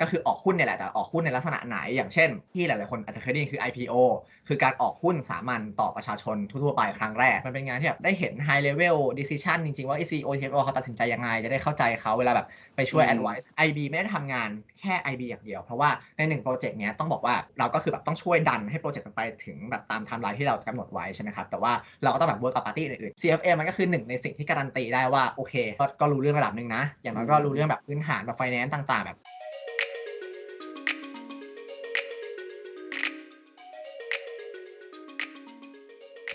ก็คือออกหุ้นเนี่ยแหละแต่ออกหุ้นในลักษณะไหน อย่างเช่น ที่หลายๆคนอาจจะเคยได้ยินคือ IPO คือการออกหุ้นสามัญต่อประชาชนทั่วๆไปครั้งแรก มันเป็นงานที่แบบได้เห็น high level decision จริงๆ ว่า CEO CFO เขาตัดสินใจยังไง จะได้เข้าใจเขาเวลาแบบไปช่วยอืม advice IB ไม่ได้ทำงานแค่ IB อย่างเดียว เพราะว่าในหนึ่ง project เนี้ยต้องบอกว่าเราก็คือแบบต้องช่วยดันให้ project มันไปถึงแบบตามไทม์ไลน์ที่เรากำหนดไว้ใช่ไหมครับแต่ว่าเราก็ต้องแบบ work กับปาร์ตี้อื่นๆ CFA มันก็คือหนึ่งในสิ่งที่การันตีได้ว่าโอเคก็ก็รู้เรื่องระดับหนึ่งนะอย่างน้อยก็รู้เรื่องแบบพื้นฐานแบบ finance ต่าง ๆ แบบ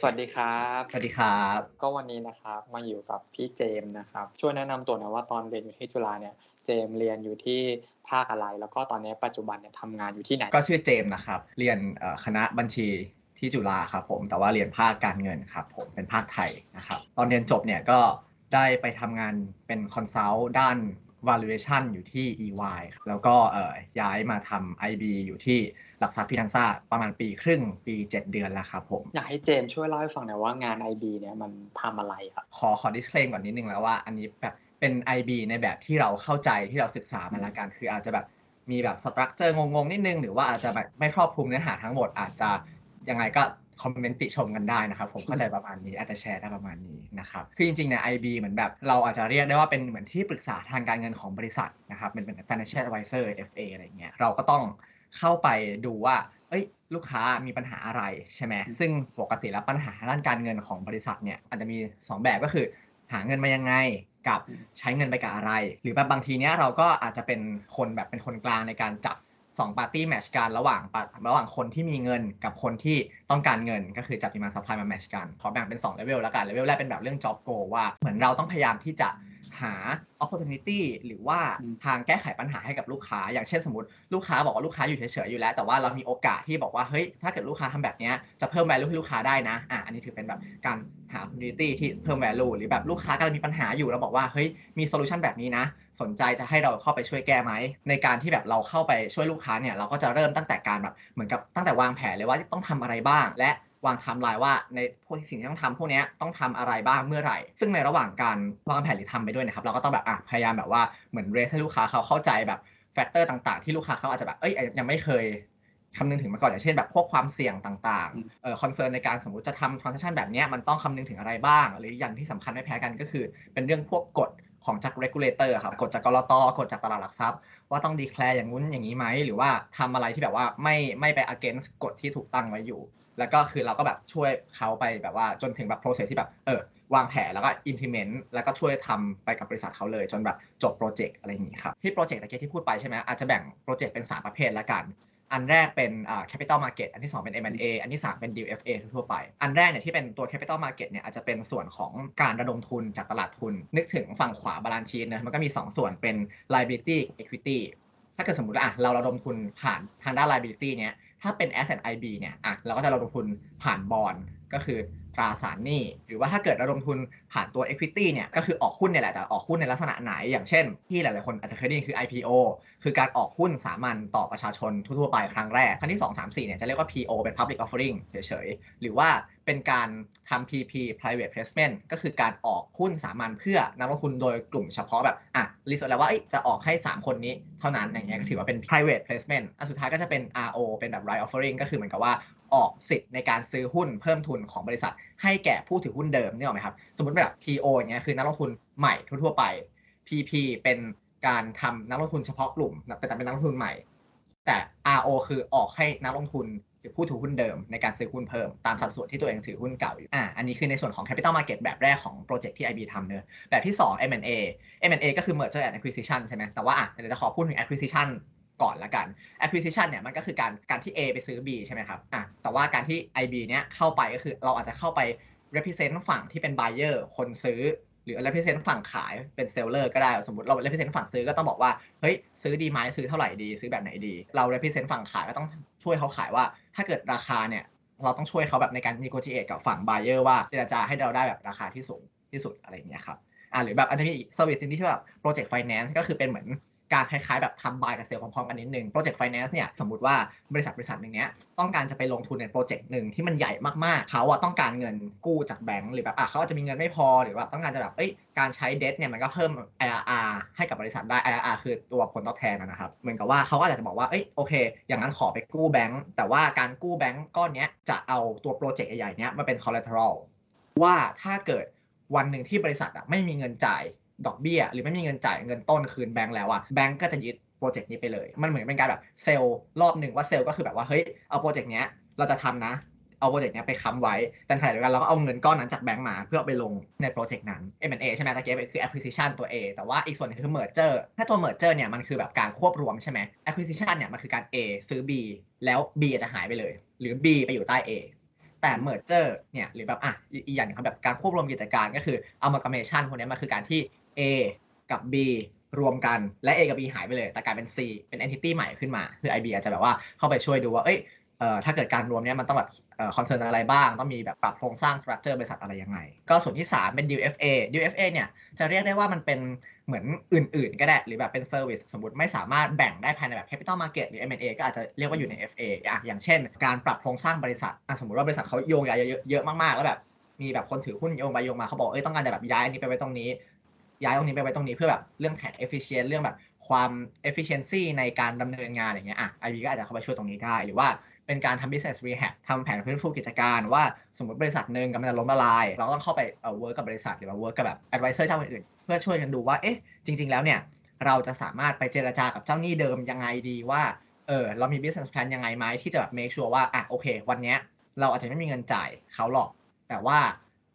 สวัสดีครับ สวัสดีครับ ก็วันนี้นะครับมาอยู่กับพี่เจมส์นะครับ ช่วยแนะนำตัวหน่อยว่าตอนเรียนอยู่ที่จุฬาเนี่ยเจมส์เรียนอยู่ที่ภาคอะไร แล้วก็ตอนนี้ปัจจุบันเนี่ยทำงานอยู่ที่ไหน ก็ชื่อเจมส์นะครับ เรียนเอ่อคณะบัญชีที่จุฬาครับผม แต่ว่าเรียนภาคการเงินครับผมเป็นภาคไทยนะครับ ตอนเรียนจบเนี่ยก็ได้ไปทำงานเป็น consult ด้าน valuation อยู่ที่ EY ครับแล้วก็เอ่อย้ายมาทำ IB อยู่ที่หลักทรัพย์ฟินันซ่าประมาณปีครึ่งปี 7 เดือนแล้วครับผม อยากให้เจมส์ช่วยเล่าให้ฟังหน่อยว่างาน IB เนี่ยมันทำอะไรครับ ขอขอ disclaim ก่อนนิดนึงแล้วว่าอันนี้แบบเป็น IB ในแบบที่เราเข้าใจที่เราศึกษามาแล้วกัน คืออาจจะแบบมีแบบ structure งงๆ นิดนึง หรือว่าอาจจะแบบไม่ครอบคลุมเนื้อหาทั้งหมดอาจจะยังไงก็ คอมเมนต์ติชมกันได้นะครับ ผมเข้าใจประมาณนี้อาจจะแชร์ได้ประมาณนี้นะครับคือจริงๆเนี่ย IB เหมือนแบบเราอาจจะเรียกได้ว่าเป็นเหมือนที่ปรึกษาทางการเงินของบริษัทนะครับเป็นเป็น financial advisor FA อะไรเงี้ยเราก็ต้องเข้าไปดูว่า เอ้ย ลูกค้ามีปัญหาอะไรใช่ไหมซึ่งปกติแล้วปัญหาด้านการเงินของบริษัทเนี่ยอาจจะมี 2 แบบก็คือ หาเงินมายังไงกับใช้เงินไปกับอะไร หรือแบบบางทีเนี้ยเราก็อาจจะเป็นคนแบบเป็นคนกลางในการจับ อง party match กันระหว่างปาระหว่างคนที่มีเงินกับคนที่ต้องการเงิน ก็คือจับ demand supply มา match กันขอแบ่งเป็น2เลเวลแล้วกันเลเวลแรกเป็นแบบเรื่อง job goal ว่าเหมือนเราต้องพยายามที่จะ หา opportunity หรือว่าอืมทางแก้ไขปัญหาให้กับลูกค้า อย่างเช่นสมมติลูกค้าบอกว่าลูกค้าอยู่เฉยๆอยู่แล้ว แต่ว่าเรามีโอกาสที่บอกว่าเฮ้ยถ้าเกิดลูกค้าทำแบบเนี้ยจะเพิ่ม value ให้ลูกค้าได้นะอะอันนี้ถือเป็นแบบการหา opportunity ที่เพิ่ม value หรือแบบลูกค้ากำลังมีปัญหาอยู่เราบอกว่าเฮ้ยมี solution แบบนี้นะ สนใจจะให้เราเข้าไปช่วยแก้ไหมในการที่แบบเราเข้าไปช่วยลูกค้าเนี่ยเราก็จะเริ่มตั้งแต่การแบบเหมือนกับตั้งแต่วางแผนเลยว่าต้องทำอะไรบ้าง และ วางไทม์ไลน์ว่าในพวกสิ่งที่ต้องทำพวกนี้ต้องทำอะไรบ้างเมื่อไหร่ ซึ่งในระหว่างการวางแผนหรือทำไปด้วยนะครับ เราก็ต้องแบบอะพยายามแบบว่าเหมือน raise ให้ลูกค้าเขาเข้าใจแบบ factor ต่างๆ ที่ลูกค้าเขาอาจจะแบบเอ้ยยังไม่เคยคำนึงถึงมาก่อนอย่างเช่นแบบพวกความเสี่ยงต่างๆเอ่อ concern ในการสมมติจะทำ transaction แบบนี้มันต้องคำนึงถึงอะไรบ้าง หรืออย่างที่สำคัญไม่แพ้กันก็คือ เป็นเรื่องพวกกฎของจาก regulator ครับกฎจากกรตกฎจากตลาดหลักทรัพย์ ว่าต้อง declare อย่างงู้นอย่างนี้ไหม หรือว่าทำอะไรที่แบบว่าไม่ไม่ไป against กฎที่ถูกตั้งไว้อยู่ แล้วก็คือเราก็แบบช่วยเขาไปแบบว่าจนถึงแบบ process ที่แบบเออวางแผนแล้วก็ implement แล้วก็ช่วยทำไปกับบริษัทเขาเลย จนแบบจบโปรเจกต์อะไรอย่างนี้ครับ ที่โปรเจกต์ตะเกียที่พูดไปใช่ไหมอาจจะแบ่งโปรเจกต์เป็น 3 ประเภทละกัน อันแรกเป็นอ่า capital market อันที่ 2 เป็น M&A อันที่ 3 เป็น deal FA ทั่วไป อันแรกเนี่ยที่เป็นตัว capital market เนี่ยอาจจะเป็นส่วนของการระดมทุนจากตลาดทุน นึกถึงฝั่งขวา balance sheet นะมันก็มี 2 ส่วนเป็น liability equity ถ้าเกิดสมมติว่าอะเราระดมทุนผ่านทางด้าน liability เนี่ย ถ้าเป็น asset IB เนี่ยอะเราก็จะลงทุนผ่านบอลก็คือ ตราสารหนี้ หรือว่าถ้าเกิดระดมทุนผ่านตัว equity เนี่ยก็คือออกหุ้นเนี่ยแหละแต่ออกหุ้นในลักษณะไหน อย่างเช่น ที่หลายๆคนอาจจะเคยได้ยินคือ IPO คือการออกหุ้นสามัญต่อประชาชนทั่วๆไปครั้งแรก ครั้งที่ 2 3 4เนี่ยจะเรียกว่า PO เป็น Public Offering เฉยๆ หรือว่าเป็นการทำ PP Private Placement ก็คือการออกหุ้นสามัญเพื่อนักลงทุนโดยกลุ่มเฉพาะแบบอะลิสต์แล้วว่าจะออกให้ 3 คนนี้เท่านั้นอย่างเงี้ยก็ถือว่าเป็น private placement อันสุดท้ายก็จะเป็น RO เป็นแบบ right offering ก็คือเหมือนกับว่า ออกสิทธิ์ในการซื้อหุ้นเพิ่มทุนของบริษัท ให้แก่ผู้ถือหุ้นเดิมนี่หรอกไหมครับ สมมติแบบ PO อย่างเงี้ยคือนักลงทุนใหม่ทั่วๆไป PP เป็นการทำนักลงทุนเฉพาะกลุ่มแต่เป็นนักลงทุนใหม่ แต่ RO คือออกให้นักลงทุนหรือผู้ถือหุ้นเดิมในการซื้อหุ้นเพิ่มตามสัดส่วนที่ตัวเองถือหุ้นเก่าอยู่ อ่า อันนี้คือในส่วนของ capital market แบบแรกของโปรเจกต์ที่ IB ทำเนอะแบบที่ 2 M&A M&A ก็คือ merger and acquisition ใช่ไหมแต่ว่าอะเดี๋ยวจะขอพูดถึง acquisition ก่อนละกัน acquisition เนี่ยมันก็คือการการที่ A ไปซื้อ B ใช่ไหมครับอะแต่ว่าการที่ IB เนี่ยเข้าไปก็คือเราอาจจะเข้าไป represent ฝั่งที่เป็น buyer คนซื้อ หรือ represent ฝั่งขายเป็น seller ก็ได้สมมติเรา represent ฝั่งซื้อก็ต้องบอกว่าเฮ้ยซื้อดีไหมซื้อเท่าไหร่ดี ซื้อแบบไหนดี เรา represent ฝั่งขายก็ต้องช่วยเขาขายว่า ถ้าเกิดราคาเนี่ยเราต้องช่วยเขาแบบในการ negotiate กับฝั่ง buyer ว่าเจรจาให้เราได้แบบราคาที่สูงที่สุดอะไรอย่างเงี้ยครับอ่าหรือแบบอาจจะมีอีก service นึงที่ชื่อแบบ project finance ก็คือเป็นเหมือน การคล้ายๆแบบทำ buy กับ sell พร้อมๆกันนิดนึง project finance เนี่ยสมมติว่าบริษัทบริษัทหนึ่งเนี้ยต้องการจะไปลงทุนในโปรเจกต์หนึ่งที่มันใหญ่มากๆ เขาอะต้องการเงินกู้จากแบงก์หรือแบบอะเขาอาจจะมีเงินไม่พอหรือว่าต้องการจะแบบเอ้ยการใช้เดทเนี่ยมันก็เพิ่ม IRR ให้กับบริษัทได้ IRR คือตัวผลตอบแทนนะครับเหมือนกับว่าเขาก็อาจจะบอกว่าเอ้ยโอเค อย่างนั้นขอไปกู้แบงก์แต่ว่าการกู้แบงก์ก้อนเนี้ยจะเอาตัวโปรเจกต์ใหญ่ๆเนี้ยมาเป็น collateral ว่าถ้าเกิดวันหนึ่งที่บริษัทอะไม่มีเงินจ่าย ดอกเบี้ย หรือไม่มีเงินจ่ายเงินต้นคืนแบงก์แล้วอะแบงก์ก็จะยึดโปรเจกต์นี้ไปเลย มันเหมือนเป็นการแบบ sell รอบหนึ่งว่า sell ก็คือแบบว่าเฮ้ยเอาโปรเจกต์เนี้ยเราจะทำนะ เอาโปรเจกต์เนี้ยไปค้ำไว้ แต่ขณะเดียวกันเราก็เอาเงินก้อนนั้นจากแบงก์มา เพื่อไปลงในโปรเจกต์นั้น M&A ใช่ไหมตะเกียบคือ acquisition ตัว A แต่ว่าอีกส่วนหนึงคือ merger ถ้าตัว merger เนี่ยมันคือแบบการควบรวมใช่ไหม acquisition เนี่ยมันคือการ A ซื้อ B แล้ว B จะหายไปเลย หรือ B ไปอยู่ใต้ A แต่ merger เนี่ยหรือแบบอะอีกอย่างนึงครับแบบการควบรวมกิจการก็คือ amalgamation พวกนี้มันคือการที่ A กับ B รวมกันและ A กับ B หายไปเลย แต่กลายเป็น C เป็น entity ใหม่ขึ้นมา คือ IB อาจจะแบบว่าเข้าไปช่วยดูว่า เอ้ยเอ่อถ้าเกิดการรวมเนี้ยมันต้องแบบ concern อะไรบ้าง ต้องมีแบบปรับโครงสร้าง structure บริษัทอะไรยังไง ก็ส่วนที่ 3 เป็น DFA DFA เนี่ยจะเรียกได้ว่ามันเป็นเหมือนอื่นๆ ก็ได้ หรือแบบเป็น service สมมติไม่สามารถแบ่งได้ภายในแบบ capital market หรือ M&A ก็อาจจะเรียกว่าอยู่ใน FA อะอย่างเช่น การปรับโครงสร้างบริษัทอะสมมติว่าบริษัทเขาโยงย้ายเยอะๆเยอะมากๆแล้วแบบมีแบบคนถือหุ้นโยงไปโยงมาเขาบอกเอ้ยต้องการจะแบบย้ายอันนี้ไปไว้ตรงนี้ ย้ายตรงนี้ไปไว้ตรงนี้เพื่อแบบเรื่องแท็ก efficient เรื่องแบบความ efficiency ในการดำเนินงานอย่างเงี้ยอะ IB ก็อาจจะเข้าไปช่วยตรงนี้ได้ หรือว่าเป็นการทำ business rehab ทำแผนฟื้นฟูกิจการว่าสมมติบริษัทหนึ่งกำลังล้มละลาย เราต้องเข้าไปเอ่อ work กับบริษัทหรือว่า work กับแบบ advisor เจ้าอื่นๆเพื่อช่วยกันดูว่าเอ๊ะจริง ๆ แล้วเนี่ยเราจะสามารถไปเจรจากับเจ้าหนี้เดิมยังไงดีว่าเออเรามี business plan ยังไงไหมที่จะแบบ make sure ว่าอะโอเค วันเนี้ยเราอาจจะไม่มีเงินจ่ายเขาหรอก แต่ว่า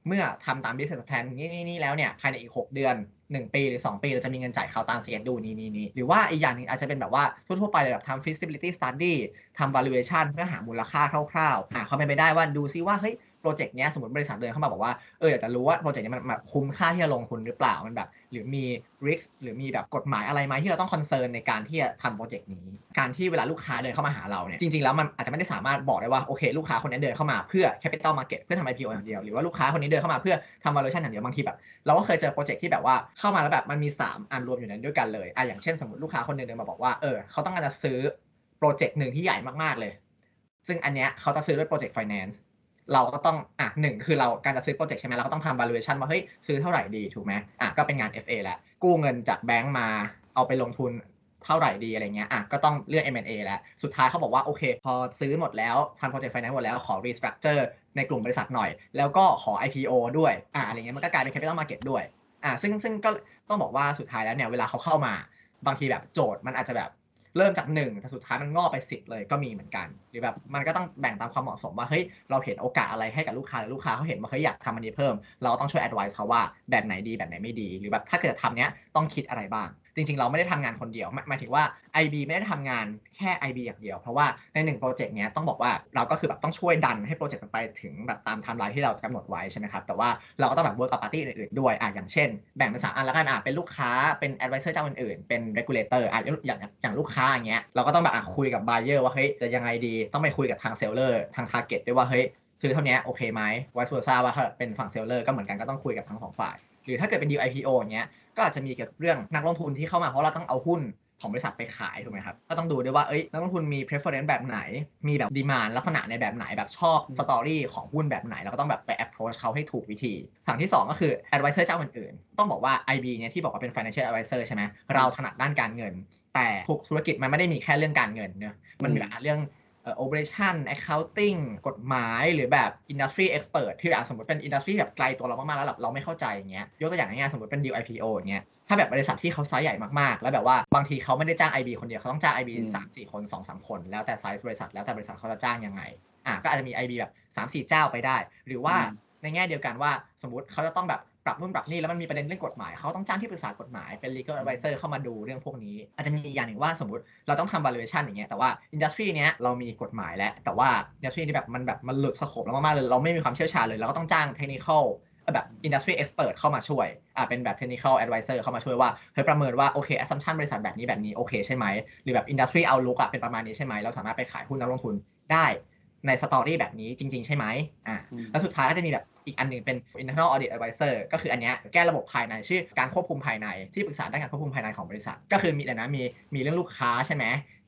เมื่อทำตาม business plan นี่นี่นี่แล้วเนี่ยภายในอีก 6 เดือน หนึ่งปีหรือ 2 ปีเราจะมีเงินจ่ายเขาตามเซียนี้นี้นี้หรือว่าอีกอย่างหนึงอาจจะเป็นแบบว่าทั่วๆไปเลยแบบทำ feasibility study ทำ valuation เพื่อหามูลค่าคร่าวๆหาความเป็นไปได้ว่าดูซิว่าเฮ้ย รเจกต์เนี้ยสมมติบริษัทเดินเข้ามาบอกว่าเอออยากจะรู้ว่าโปรเจกต์นี้มันแบบคุ้มค่าที่จะลงทุนหรือเปล่ามันแบบ หรือมี risk หรือมีแบบกฎหมายอะไรไหมที่เราต้อง concern ในการที่จะทำโปรเจกต์นี้ การที่เวลาลูกค้าเดินเข้ามาหาเราเนี่ยจริงๆแล้วมันอาจจะไม่ได้สามารถบอกได้ว่าโอเคลูกค้าคนนี้เดินเข้ามาเพื่อ capital market เพื่อทำ IPO อย่างเดียวหรือว่าลูกค้าคนนี้เดินเข้ามาเพื่อทำ valuation อย่างเดียวบางทีแบบเราก็เคยเจอโปรเจกต์ที่แบบว่าเข้ามาแล้วแบบมันมี 3 อันรวมอยู่ในด้วยกันเลยอะอย่างเช่นสมมติลูกค้าคนนึงเดินมาบอกว่าเออเขาต้องการจะซื้อโปรเจกต์หนึ่งที่ใหญ่มากๆเลย ซึ่งอันเนี้ยเขาจะซื้อด้วยโปรเจกต์ finance เราก็ต้องอะหนึ่งคือเราการจะซื้อโปรเจกต์ใช่ไหมเราก็ต้องทำ valuation ว่าเฮ้ยซื้อเท่าไหร่ดีถูกไหมอะก็เป็นงาน FA แหละกู้เงินจากแบงก์มาเอาไปลงทุนเท่าไหร่ดีอะไรเงี้ยอะก็ต้องเลือก M&A แล้ว สุดท้ายเขาบอกว่า โอเค พอซื้อหมดแล้วทำโปรเจกต์ finance หมดแล้วขอ restructure ในกลุ่มบริษัทหน่อย แล้วก็ขอ IPO ด้วยอะอะไรเงี้ยมันก็กลายเป็น capital market ด้วยอะซึ่งซึ่งก็ต้องบอกว่าสุดท้ายแล้วเนี่ยเวลาเขาเข้ามาบางทีแบบโจทย์มันอาจจะแบบ เริ่มจากหนึ่งแต่สุดท้ายมันงอกไปสิบเลยก็มีเหมือนกัน หรือแบบมันก็ต้องแบ่งตามความเหมาะสมว่าเฮ้ยเราเห็นโอกาสอะไรให้กับลูกค้าหรือลูกค้าเขาเห็นว่าเฮ้ยอยากทำอันนี้เพิ่ม เราต้องช่วยแอดไวซ์เขาว่าแบบไหนดีแบบไหนไม่ดี หรือแบบถ้าเกิดทำเนี้ยต้องคิดอะไรบ้าง จริงๆ เราไม่ได้ทำงานคนเดียวหมายถึงว่า IB ไม่ได้ทำงานแค่ IB อย่างเดียว เพราะว่าในหนึ่งโปรเจกต์เนี้ยต้องบอกว่าเราก็คือแบบต้องช่วยดันให้โปรเจกต์มันไปถึงแบบตามไทม์ไลน์ที่เรากำหนดไว้ใช่ไหมครับแต่ว่าเราก็ต้องแบบ work กับปาร์ตี้อื่นๆด้วยอะอย่างเช่น แบ่งเป็นสามอันแล้วกันอะเป็นลูกค้าเป็น advisor เจ้าอื่นๆเป็น regulator อะอย่างอย่างอย่างลูกค้าอย่างเงี้ยเราก็ต้องแบบอะคุยกับ buyer ว่าเฮ้ยจะยังไงดีต้องไปคุยกับทาง seller ทาง target ด้วยว่าเฮ้ยซื้อเท่านี้โอเคไหม vice versa ว่าถ้าเป็นฝั่ง seller ก็เหมือนกันก็ต้องคุยกับทั้งสองฝ่าย หรือถ้าเกิดเป็น deal IPO อย่างเงี้ยก็อาจจะมีเกี่ยวกับเรื่องนักลงทุนที่เข้ามาเพราะเราต้องเอาหุ้นของบริษัทไปขายถูกไหมครับก็ต้องดูด้วยว่าเอ้ยนักลงทุนมี preference แบบไหน มีแบบ demand ลักษณะในแบบไหนแบบชอบ story ของหุ้นแบบไหน แล้วก็ต้องแบบไป approach เขาให้ถูกวิธีฝั่งที่ 2 ก็คือ advisor เจ้าอื่นๆ ต้องบอกว่า IB เนี่ยที่บอกว่าเป็น financial advisor ใช่ไหมเราถนัดด้านการเงิน แต่ทุกธุรกิจมันไม่ได้มีแค่เรื่องการเงินเนอะมันมีแบบเรื่อง operation accounting กฎหมายหรือแบบ industry expert ที่แบบสมมติเป็น industry แบบไกลตัวเรามากๆ แล้วแบบเราไม่เข้าใจอย่างเงี้ยยกตัวอย่างง่ายๆสมมติเป็น deal IPO อย่างเงี้ยถ้าแบบบริษัทที่เขาไซส์ใหญ่มากๆ แล้วแบบว่าบางทีเขาไม่ได้จ้าง IB คนเดียวเขาต้องจ้าง IB อืมสามสี่คนสองสามคน แล้วแต่ไซส์บริษัทแล้วแต่บริษัทเขาจะจ้างยังไงอะก็อาจจะมี IB แบบสามสี่เจ้าไปได้ หรือว่าอืมในแง่เดียวกันว่าสมมติเขาจะต้องแบบ ปรับนู่นปรับนี่แล้วมันมีประเด็นเรื่องกฎหมายเขาต้องจ้างที่ปรึกษากฎหมายเป็น legal advisor เข้ามาดูเรื่องพวกนี้ อาจจะมีอีกอย่างหนึ่งว่าสมมติเราต้องทำ valuation อย่างเงี้ยแต่ว่า industry เนี้ยเรามีกฎหมายแล้ว แต่ว่า industry ที่แบบมันแบบมันหลุดสโคปเรามากๆเลยเราไม่มีความเชี่ยวชาญเลยเราก็ต้องจ้าง technical แบบ industry expert เข้ามาช่วยอ่าเป็นแบบ technical advisor เข้ามาช่วยว่าเฮ้ยประเมินว่าโอเค assumption บริษัทแบบนี้แบบนี้โอเคใช่ไหมหรือแบบ industry outlook อะเป็นประมาณนี้ใช่ไหมเราสามารถไปขายหุ้นนักลงทุนได้ ในสตอรี่แบบนี้จริง ๆ ใช่ไหมอ่าอืมแล้วสุดท้ายก็จะมีแบบอีกอันหนึ่งเป็น internal audit advisor ก็คืออันเนี้ยแก้ระบบภายในชื่อการควบคุมภายในที่ปรึกษาด้านการควบคุมภายในของบริษัท ก็คือมีอะไรนะมีมีเรื่องลูกค้าใช่ไหม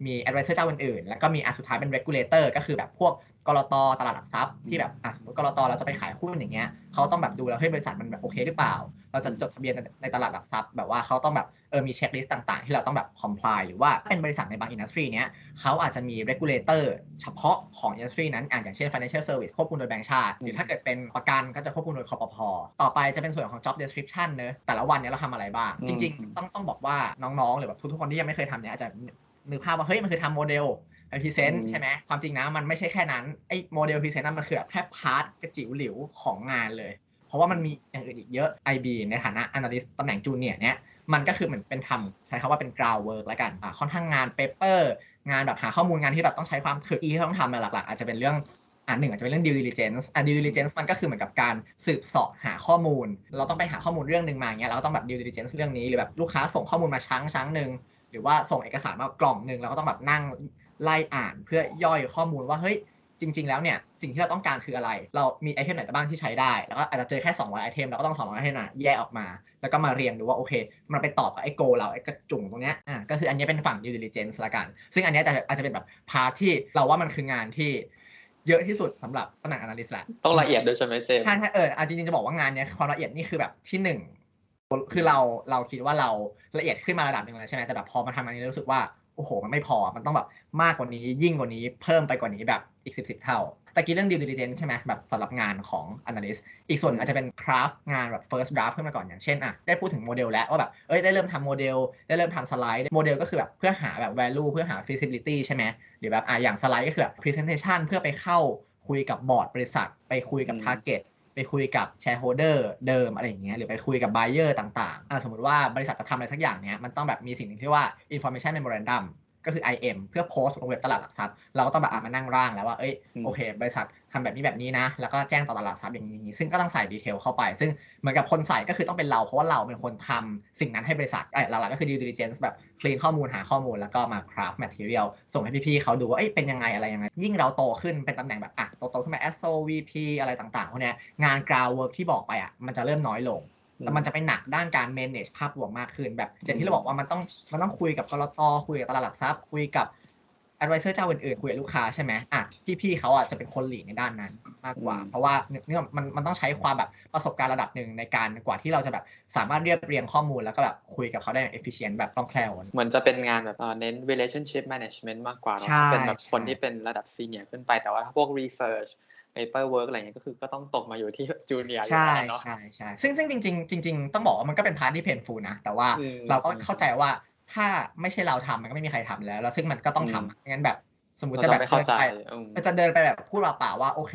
มี advisor เจ้าอื่นๆแล้วก็มีอันสุดท้ายเป็น regulator ก็คือแบบพวก กลตตลาดหลักทรัพย์ที่แบบอะสมมติกลตเราจะไปขายหุ้นอย่างเงี้ยเขาต้องแบบดูแล้วเฮ้ยบริษัทมันแบบโอเคหรือเปล่า เราจะจดทะเบียนในในตลาดหลักทรัพย์แบบว่าเขาต้องแบบเออมี checklist ต่างๆ ที่เราต้องแบบ comply หรือว่าเป็นบริษัทในบาง industry เนี้ยเขาอาจจะมี regulator เฉพาะของ industry นั้นอะอย่างเช่น financial service ควบคุมโดยแบงก์ชาติ หรือถ้าเกิดเป็นประกันก็จะควบคุมโดยคปภ ต่อไปจะเป็นส่วนของ job description เนอะแต่ละวันเนี้ยเราทำอะไรบ้างอืมจริง ๆ ต้องต้องบอกว่าน้องๆหรือแบบทุกๆคนที่ยังไม่เคยทำเนี้ยอาจจะนึกภาพว่าเฮ้ยมันคือทำโมเดล ไป present ใช่ไหมความจริงนะมันไม่ใช่แค่นั้นไอ้โมเดล present นั้นมันคือแบบแค่ part กระจิ๋วหลิวของงานเลย เพราะว่ามันมีอย่างอื่นอีกเยอะ IB ในฐานะ analyst ตำแหน่ง junior เนี้ยมันก็คือเหมือนเป็นทำใช้คำว่าเป็น ground work แล้วกันอ่าค่อนข้างงาน paper งานแบบหาข้อมูลงานที่แบบต้องใช้ความถึกอีที่ต้องทำเนี่ยหลักๆ อาจจะเป็นเรื่องอ่าหนึ่งอาจจะเป็นเรื่อง due diligence อ่า due diligence มันก็คือเหมือนกับการสืบเสาะหาข้อมูล เราต้องไปหาข้อมูลเรื่องหนึ่งมาอย่างเงี้ยเราก็ต้องแบบ due diligence เรื่องนี้หรือแบบลูกค้าส่งข้อมูลมาช้างช้างหนึ่งหรือว่าส่งเอกสารมากล่องหนึ่งเราก็ต้องแบบนั่ง ไล่อ่านเพื่อย่อยข้อมูลว่าเฮ้ยจริง ๆ แล้วเนี่ยสิ่งที่เราต้องการคืออะไร เรามี item ไหนบ้างที่ใช้ได้ แล้วก็อาจจะเจอแค่ 200 item เราก็ต้อง 200 item น่ะแยกออกมา แล้วก็มาเรียงดูว่าโอเค มันไปตอบกับไอ้ goal เราไอ้กระจุ๋งตรงเนี้ยอ่าก็คืออันนี้เป็นฝั่ง due diligence ละกัน ซึ่งอันเนี้ยจะอาจจะเป็นแบบ part ที่เราว่ามันคืองานที่เยอะที่สุดสำหรับตำแหน่ง analyst แหละต้องละเอียดด้วยใช่ไหมเจมส์ใช่ใช่เอออะจริงๆจะบอกว่างานเนี้ยความละเอียดนี่คือแบบที่หนึ่งคือเราเราคิดว่าเราละเอียดขึ้นมาระดับหนึ่งแล้วใช่ไหมแต่แบบพอมาทำอันนี้รู้สึกว่า โอ้โห มันไม่พอ มันต้องแบบมากกว่านี้ยิ่งกว่านี้เพิ่มไปกว่านี้แบบอีกสิบสิบเท่าตะกี้เรื่อง due diligence ใช่ไหมแบบสำหรับงานของ analyst อีกส่วนหนึ่งอาจจะเป็น craft งานแบบ first draft ขึ้นมาก่อนอย่างเช่นอะได้พูดถึงโมเดลแล้วว่าแบบเอ้ยได้เริ่มทำโมเดล ได้เริ่มทำสไลด์ โมเดลก็คือแบบเพื่อหาแบบ value เพื่อหา feasibility ใช่ไหมหรือแบบอะอย่างสไลด์ก็คือแบบ presentation เพื่อไปเข้าคุยกับบอร์ดบริษัท ไปคุยกับอืม target ไปคุยกับ shareholder เดิมอะไรอย่างเงี้ยหรือไปคุยกับ buyer ต่างๆอะสมมติว่าบริษัทจะทำอะไรสักอย่างเนี้ยมันต้องแบบมีสิ่งหนึ่งที่ว่า information memorandum ก็คือ IM เพื่อโพสต์ลงเว็บตลาดหลักทรัพย์ เราก็ต้องแบบอะมานั่งร่างแล้วว่า เอ้ยอืมโอเค บริษัททำแบบนี้แบบนี้นะ แล้วก็แจ้งต่อตลาดหลักทรัพย์อย่างนี้อย่างนี้ ซึ่งก็ต้องใส่ detail เข้าไป ซึ่งเหมือนกับคนใส่ก็คือต้องเป็นเรา เพราะว่าเราเป็นคนทำสิ่งนั้นให้บริษัท เอ้ยหลักๆก็คือ due diligence แบบ clean ข้อมูลหาข้อมูลแล้วก็มา craft material ส่งให้พี่ๆเขาดูว่า เอ้ย เป็นยังไงอะไรยังไง ยิ่งเราโตขึ้นเป็นตำแหน่งแบบอะโตๆขึ้นมา AVP VP อะไรต่างๆพวกเนี้ยงาน ground work ที่บอกไปอะมันจะเริ่มน้อยลง แต่มันจะไปหนักด้านการ manage ภาพรวมมากขึ้น แบบอย่างที่เราบอกว่ามันต้องมันต้องคุยกับกรตคุยกับตลาดหลักทรัพย์ คุยกับ advisor เจ้าอื่นๆคุยกับลูกค้าใช่ไหมอะพี่ๆเขาอะจะเป็นคนหลีดในด้านนั้นมากกว่าอืมเพราะว่าเนี่ยมันมันต้องใช้ความแบบประสบการณ์ระดับหนึ่งในการกว่าที่เราจะแบบสามารถเรียบเรียงข้อมูลแล้วก็แบบคุยกับเขาได้อย่าง efficient แบบคล่องแคล่วเหมือนจะเป็นงานแบบเอ่อเน้น relationship management มากกว่าเนอะใช่เป็นแบบคนใช่ที่เป็นระดับ senior ขึ้นไปแต่ว่าถ้าพวก research paper work อะไรเงี้ยก็คือก็ต้องตกมาอยู่ที่ junior อยู่ใช่แล้วเนาะใช่ใช่ซึ่งซึ่งจริง ๆ จริง ๆ ต้องบอกว่ามันก็เป็น part ที่ painful นะ แต่ว่าอืมเราก็เข้าใจว่าถ้าไม่ใช่เราทำมันก็ไม่มีใครทำแล้ว แล้วซึ่งมันก็ต้องอืมทำงั้นแบบ สมมติเราจะจะแบบไม่เข้าใจเดินไปอืมจะเดินไปแบบพูดเปล่าๆว่าโอเค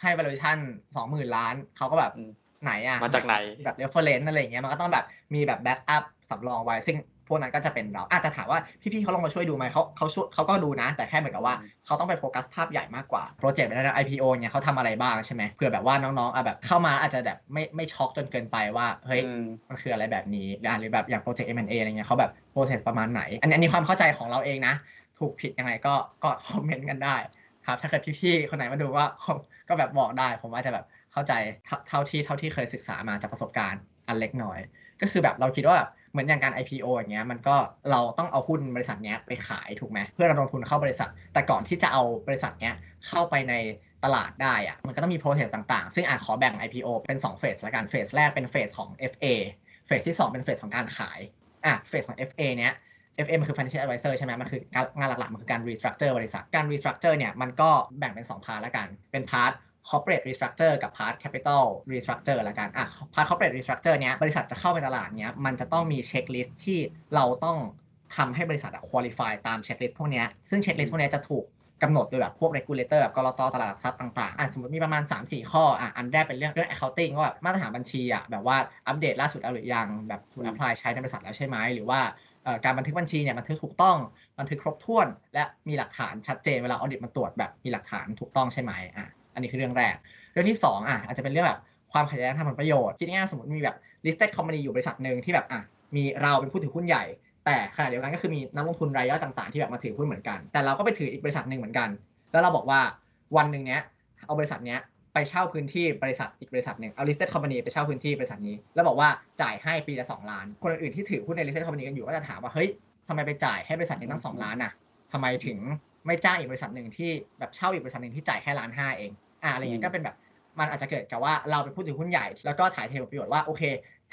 ให้ valuation สองหมื่นล้านเขาก็แบบอืมไหนอะมาจากไหนแบบ reference อะไรอย่างเงี้ยมันก็ต้องแบบมีแบบ backup สำรองไว้ซึ่ง พวกนั้นก็จะเป็นเราอาจจะถามว่าพี่ๆเขาลงมาช่วยดูไหมเขาเขาช่วยเขาก็ดูนะ แต่แค่เหมือนกับว่าอืมเขาต้องไปโฟกัสภาพใหญ่มากกว่าโปรเจกต์ในด้าน IPO เนี่ยเขาทำอะไรบ้างใช่ไหมเผื่อแบบว่าน้องๆอะแบบเข้ามาอาจจะแบบไม่ไม่ช็อกจนเกินไปว่าเฮ้ยอืมมันคืออะไรแบบนี้อะหรือแบบอย่างโปรเจกต์ M&A อะไรเงี้ยเขาแบบ process ประมาณไหนอันนี้อันนี้ความเข้าใจของเราเองนะ ถูกผิดยังไงก็ก็ comment กันได้ครับถ้าเกิดพี่ๆคนไหนมาดูว่าก็แบบบอกได้ ผมอาจจะแบบเข้าใจเท่าเท่าที่เท่าที่เคยศึกษามาจากประสบการณ์อันเล็กน้อย ก็คือแบบเราคิดว่าแบบ เหมือนอย่างการ IPO อย่างเงี้ยมันก็เราต้องเอาหุ้นบริษัทเนี้ยไปขายถูกไหมเพื่อระดมทุนเข้าบริษัท แต่ก่อนที่จะเอาบริษัทเนี้ยเข้าไปในตลาดได้อะมันก็ต้องมี process ต่างๆ ซึ่งอะขอแบ่ง IPO เป็น2 phase ละกัน phase แรกเป็น phase ของ FA phase ที่ 2 เป็น phase ของการขายอะเฟสของ FA เนี้ย FM มันคือ financial advisor ใช่ไหมมันคืองานงานหลักๆ มันคือการ restructure บริษัท การ restructure เนี่ย มันก็แบ่งเป็น 2 part ละกัน เป็น part corporate restructure กับ part capital restructure ละกันอะ part corporate restructure เนี้ยบริษัทจะเข้าไปตลาดเนี้ยมันจะต้องมี checklist ที่เราต้องทำให้บริษัทอะ qualify ตาม checklist พวกเนี้ยซึ่ง checklist พวกเนี้ยจะถูกกำหนดโดยแบบพวก regulator แบบกลตตลาดหลักทรัพย์ต่างๆ อะสมมติมีประมาณ 3-4 ข้อ อะ อันแรกเป็นเรื่องเรื่อง accounting ว่าแบบมาตรฐานบัญชีอะแบบว่าอัปเดตล่าสุดแล้วหรือยัง แบบถูก apply ใช้ในบริษัทแล้วใช่ไหม หรือว่าเอ่อการบันทึกบัญชีเนี่ยบันทึกถูกต้องบันทึกครบถ้วน และมีหลักฐานชัดเจนเวลาออดิตมันตรวจแบบมีหลักฐานถูกต้องใช่ไหมอะ อันนี้คือเรื่องแรก เรื่องที่สองอะอาจจะเป็นเรื่องแบบความขัดแย้งทางผลประโยชน์คิดง่ายๆสมมติมีแบบ listed company อยู่บริษัทหนึ่งที่แบบอะมีเราเป็นผู้ถือหุ้นใหญ่ แต่ขณะเดียวกันก็คือมีนักลงทุนรายย่อยต่างๆ ที่แบบมาถือหุ้นเหมือนกัน แต่เราก็ไปถืออีกบริษัทหนึ่งเหมือนกัน แล้วเราบอกว่าวันหนึ่งเนี้ยเอาบริษัทเนี้ยไปเช่าพื้นที่บริษัทอีกบริษัทหนึ่งเอา listed company ไปเช่าพื้นที่บริษัทนี้ แล้วบอกว่าจ่ายให้ปีละสองล้าน คนอื่นๆที่ถือหุ้นใน listed company กันอยู่ก็จะถามว่าเฮ้ยทำไมไปจ่ายให้บริษัทนี้ตั้งสองล้านอะทำไมถึงไม่จ้างอีกบริษัทหนึ่งที่แบบเช่าอีกบริษัทหนึ่งที่จ่ายแค่ล้านห้าเอง อ่าอะไรเงี้ยก็เป็นแบบมันอาจจะเกิดกับว่าเราเป็นผู้ถือหุ้นใหญ่ แล้วก็ถ่ายเทผลประโยชน์ว่าโอเค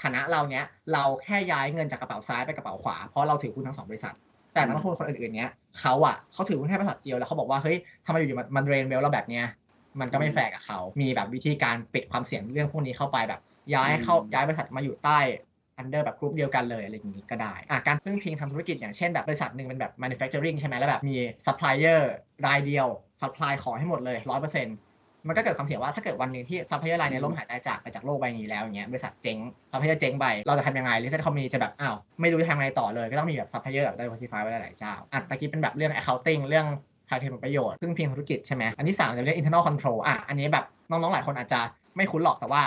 ฐานะเราเนี้ยเราแค่ย้ายเงินจากกระเป๋าซ้ายไปกระเป๋าขวาเพราะเราถือหุ้นทั้งสองบริษัท แต่นักลงทุนคนอื่นๆเนี้ยเขาอะเขาถือหุ้นแค่บริษัทเดียวแล้วเขาบอกว่าเฮ้ยทำไมอยู่ๆมันมัน drain wealth เราแบบเนี้ยมันก็ไม่แฟร์กับเขามีแบบวิธีการปิดความเสี่ยงเรื่องพวกนี้เข้าไปแบบ ย้ายเข้าย้ายบริษัทมาอยู่ใต้ under แบบกรุ๊ปเดียวกันเลยอะไรอย่างนี้ก็ได้อะการพึ่งพิงทางธุรกิจอย่างเช่นแบบบริษัทหนึ่งเป็นแบบ manufacturing ใช่ไหมแล้วแบบมี supplier รายเดียว supply ของให้หมดเลยร้อยเปอร์เซ็นต์ มันก็เกิดความเสี่ยงว่าถ้าเกิดวันหนึ่งที่ supplier รายนี้ล้มหายตายจากไปจากโลกใบนี้แล้วอย่างเงี้ยบริษัทเจ๊ง supplier เจ๊งไปเราจะทำยังไง listed company จะแบบอ้าวไม่รู้จะทำไงต่อเลย ก็ต้องมีแบบ supplier แบบ diversify ไว้หลายๆเจ้าอะตะกี้เป็นแบบเรื่อง accounting เรื่องทางเทคผลประโยชน์พึ่งพิงธุรกิจใช่ไหมอันที่สามจะเป็นเรื่อง internal control อะอันนี้แบบน้องๆหลายคนอาจจะไม่คุ้นหรอกแต่ว่า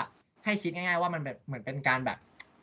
ให้คิดง่ายๆว่ามันแบบเหมือนเป็นการแบบ